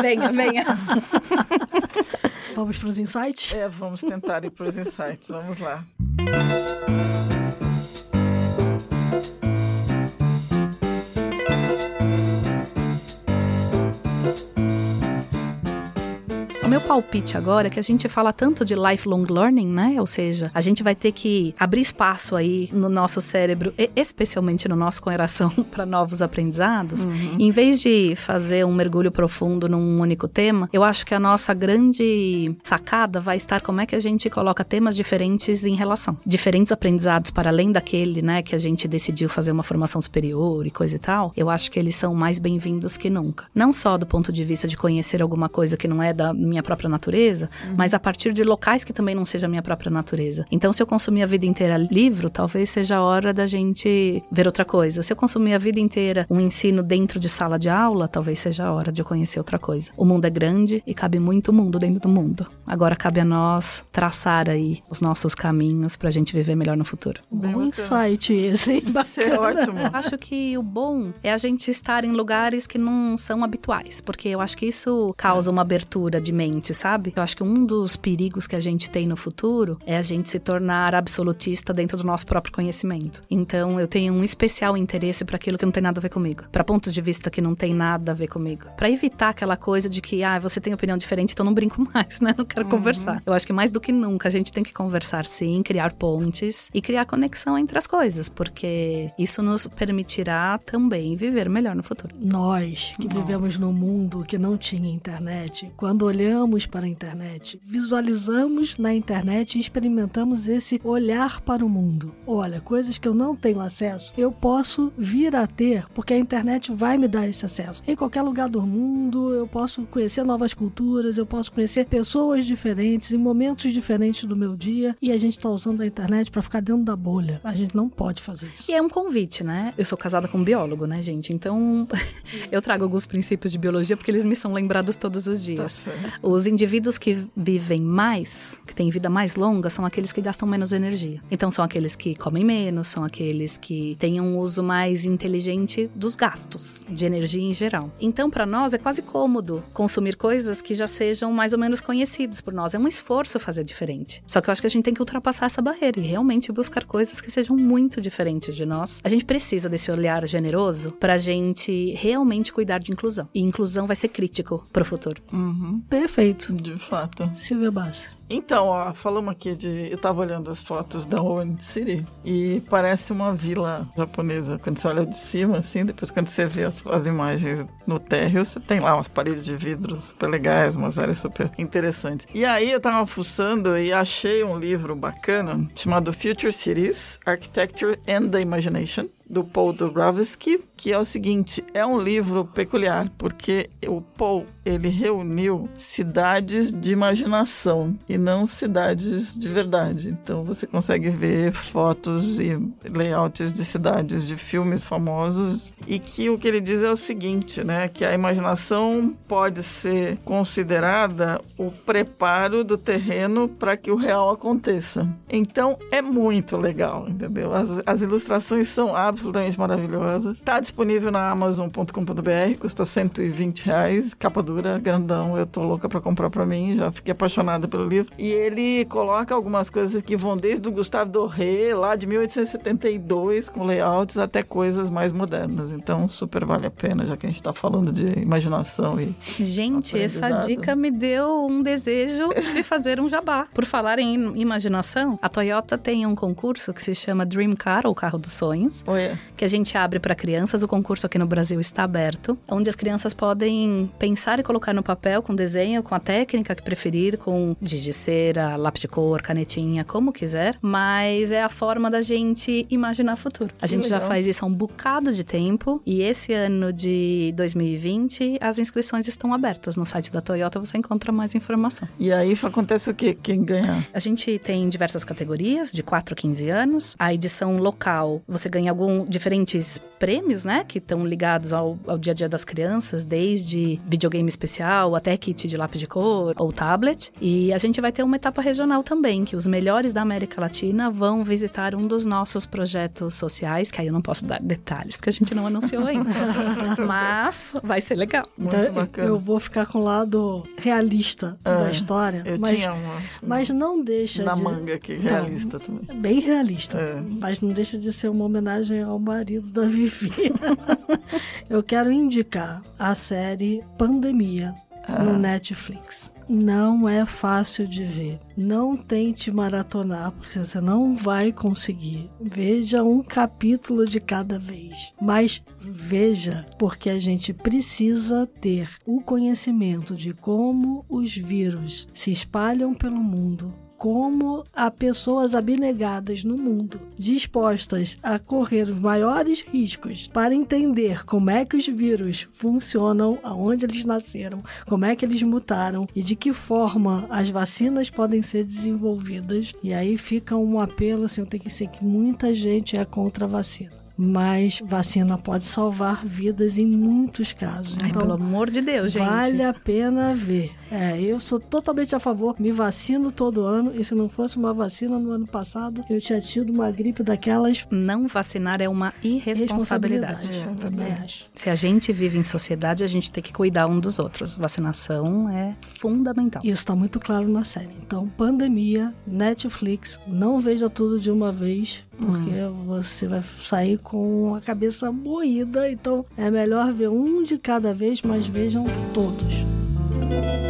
venha, venha. vamos para os insights? É, vamos tentar ir para os insights. Vamos lá. Meu palpite agora é que a gente fala tanto de lifelong learning, né? Ou seja, a gente vai ter que abrir espaço aí no nosso cérebro, especialmente no nosso coração, [laughs] para novos aprendizados. Uhum. Em vez de fazer um mergulho profundo num único tema, eu acho que a nossa grande sacada vai estar como é que a gente coloca temas diferentes em relação. Diferentes aprendizados para além daquele, né, que a gente decidiu fazer uma formação superior e coisa e tal. Eu acho que eles são mais bem-vindos que nunca. Não só do ponto de vista de conhecer alguma coisa que não é da minha minha própria natureza, uhum. mas a partir de locais que também não seja a minha própria natureza. Então, se eu consumir a vida inteira livro, talvez seja a hora da gente ver outra coisa. Se eu consumir a vida inteira um ensino dentro de sala de aula, talvez seja a hora de eu conhecer outra coisa. O mundo é grande e cabe muito mundo dentro do mundo. Agora cabe a nós traçar aí os nossos caminhos para a gente viver melhor no futuro. Bom insight esse, hein? Isso é ótimo. Acho que o bom é a gente estar em lugares que não são habituais, porque eu acho que isso causa uma abertura de mente, sabe? Eu acho que um dos perigos que a gente tem no futuro é a gente se tornar absolutista dentro do nosso próprio conhecimento. Então, eu tenho um especial interesse para aquilo que não tem nada a ver comigo, para pontos de vista que não tem nada a ver comigo, para evitar aquela coisa de que, ah, você tem opinião diferente, então não brinco [laughs] mais, né? Não quero uhum. conversar. Eu acho que mais do que nunca a gente tem que conversar sim, criar pontes e criar conexão entre as coisas, porque isso nos permitirá também viver melhor no futuro. Nós que Nossa. vivemos num mundo que não tinha internet, quando olhamos para a internet, visualizamos na internet e experimentamos esse olhar para o mundo. Olha, coisas que eu não tenho acesso, eu posso vir a ter, porque a internet vai me dar esse acesso. Em qualquer lugar do mundo, eu posso conhecer novas culturas, eu posso conhecer pessoas diferentes em momentos diferentes do meu dia e a gente está usando a internet para ficar dentro da bolha. A gente não pode fazer isso. E é um convite, né? Eu sou casada com um biólogo, né, gente? Então [laughs] eu trago alguns princípios de biologia porque eles me são lembrados todos os dias. Tá os indivíduos que vivem mais, que têm vida mais longa, são aqueles que gastam menos energia. Então são aqueles que comem menos, são aqueles que têm um uso mais inteligente dos gastos de energia em geral. Então para nós é quase cômodo consumir coisas que já sejam mais ou menos conhecidas por nós. É um esforço fazer diferente. Só que eu acho que a gente tem que ultrapassar essa barreira e realmente buscar coisas que sejam muito diferentes de nós. A gente precisa desse olhar generoso para a gente realmente cuidar de inclusão. E inclusão vai ser crítico para o futuro. Uhum. Perfeito. De fato. Silvia Bassa. Então, ó, falamos aqui de. Eu tava olhando as fotos da Owen City e parece uma vila japonesa. Quando você olha de cima, assim, depois quando você vê as, as imagens no térreo, você tem lá umas paredes de vidro super legais, umas áreas super interessantes. E aí eu tava fuçando e achei um livro bacana chamado Future Cities Architecture and the Imagination do Paul Dubrovsky, que é o seguinte, é um livro peculiar, porque o Paul, ele reuniu cidades de imaginação e não cidades de verdade. Então você consegue ver fotos e layouts de cidades de filmes famosos e que o que ele diz é o seguinte, né, que a imaginação pode ser considerada o preparo do terreno para que o real aconteça. Então é muito legal, entendeu? As, as ilustrações são absolutamente absolutamente maravilhosa. Disponível na Amazon.com.br, custa 120 reais, capa dura, grandão. Eu tô louca para comprar para mim, já fiquei apaixonada pelo livro. E ele coloca algumas coisas que vão desde o Gustave Doré, lá de 1872, com layouts, até coisas mais modernas. Então, super vale a pena, já que a gente está falando de imaginação e. Gente, essa dica me deu um desejo de fazer um jabá. Por falar em imaginação, a Toyota tem um concurso que se chama Dream Car, ou Carro dos Sonhos. Oi que a gente abre para crianças. O concurso aqui no Brasil está aberto, onde as crianças podem pensar e colocar no papel com desenho, com a técnica que preferir, com giz de cera, lápis de cor, canetinha, como quiser. Mas é a forma da gente imaginar o futuro. A que gente legal. já faz isso há um bocado de tempo e esse ano de 2020 as inscrições estão abertas no site da Toyota. Você encontra mais informação. E aí acontece o que? Quem ganha? A gente tem diversas categorias, de 4 a 15 anos. A edição local, você ganha algum diferentes prêmios, né, que estão ligados ao, ao, dia a dia das crianças, desde videogame especial até kit de lápis de cor ou tablet. E a gente vai ter uma etapa regional também, que os melhores da América Latina vão visitar um dos nossos projetos sociais, que aí eu não posso dar detalhes, porque a gente não anunciou ainda. [laughs] mas vai ser legal. Muito então, bacana. Eu vou ficar com o lado realista ah, da história. Eu mas, tinha uma. Mas não deixa na de... manga aqui, realista não, também. Bem realista. É. Mas não deixa de ser uma homenagem ao marido da Vivi. [laughs] eu quero indicar a série Pandemia ah. no Netflix. Não é fácil de ver. Não tente maratonar, porque você não vai conseguir. Veja um capítulo de cada vez. Mas veja, porque a gente precisa ter o conhecimento de como os vírus se espalham pelo mundo como há pessoas abnegadas no mundo, dispostas a correr os maiores riscos para entender como é que os vírus funcionam, aonde eles nasceram, como é que eles mutaram e de que forma as vacinas podem ser desenvolvidas. E aí fica um apelo, assim, eu tenho que ser que muita gente é contra a vacina mas vacina pode salvar vidas em muitos casos. Ai, então, pelo amor de Deus, gente. Vale a pena ver. É, eu sou totalmente a favor, me vacino todo ano, e se não fosse uma vacina no ano passado, eu tinha tido uma gripe daquelas. Não vacinar é uma irresponsabilidade. responsabilidade. É, também acho. Se a gente vive em sociedade, a gente tem que cuidar um dos outros. Vacinação é fundamental. Isso está muito claro na série. Então, pandemia, Netflix, não veja tudo de uma vez, porque você vai sair com a cabeça moída. Então, é melhor ver um de cada vez, mas vejam todos.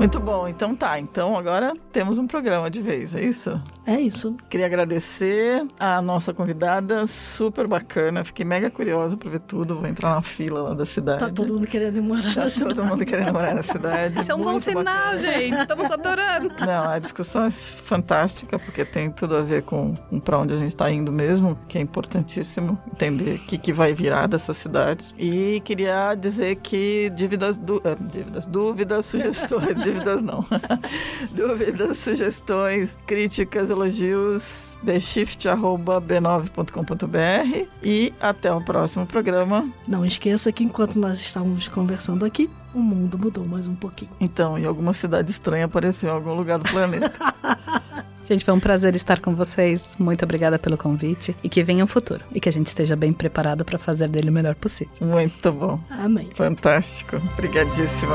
Muito bom, então tá. Então agora temos um programa de vez, é isso? É isso. Queria agradecer a nossa convidada, super bacana. Fiquei mega curiosa pra ver tudo. Vou entrar na fila lá da cidade. Tá todo mundo querendo morar Tá na cidade. todo mundo querendo morar na cidade. Isso é um bom Muito sinal, bacana. gente. Estamos adorando. Não, a discussão é fantástica porque tem tudo a ver com, com para onde a gente está indo mesmo, que é importantíssimo entender o que, que vai virar dessas cidades. E queria dizer que dívidas, du, eh, dívidas dúvidas, sugestões, dívidas não, [laughs] dúvidas, sugestões, críticas, elogios, theshift@b9.com.br e até o próximo programa. Não esqueça que enquanto nós estávamos conversando aqui, o mundo mudou mais um pouquinho. Então, em alguma cidade estranha apareceu em algum lugar do planeta. [laughs] Gente, foi um prazer estar com vocês. Muito obrigada pelo convite e que venha um futuro e que a gente esteja bem preparado para fazer dele o melhor possível. Muito bom. Amém. Fantástico. Obrigadíssima.